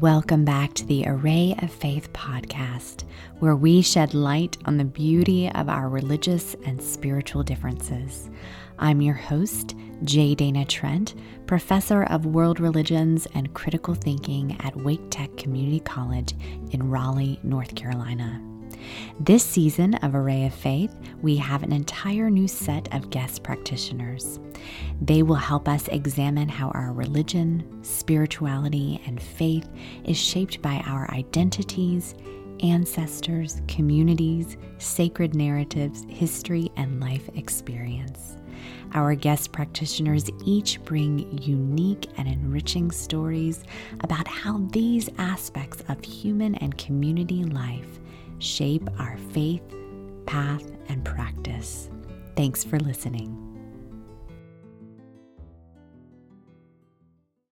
Welcome back to the Array of Faith podcast, where we shed light on the beauty of our religious and spiritual differences. I'm your host, J. Dana Trent, professor of world religions and critical thinking at Wake Tech Community College in Raleigh, North Carolina. This season of Array of Faith, we have an entire new set of guest practitioners. They will help us examine how our religion, spirituality, and faith is shaped by our identities, ancestors, communities, sacred narratives, history, and life experience. Our guest practitioners each bring unique and enriching stories about how these aspects of human and community life shape our faith, path, and practice. Thanks for listening.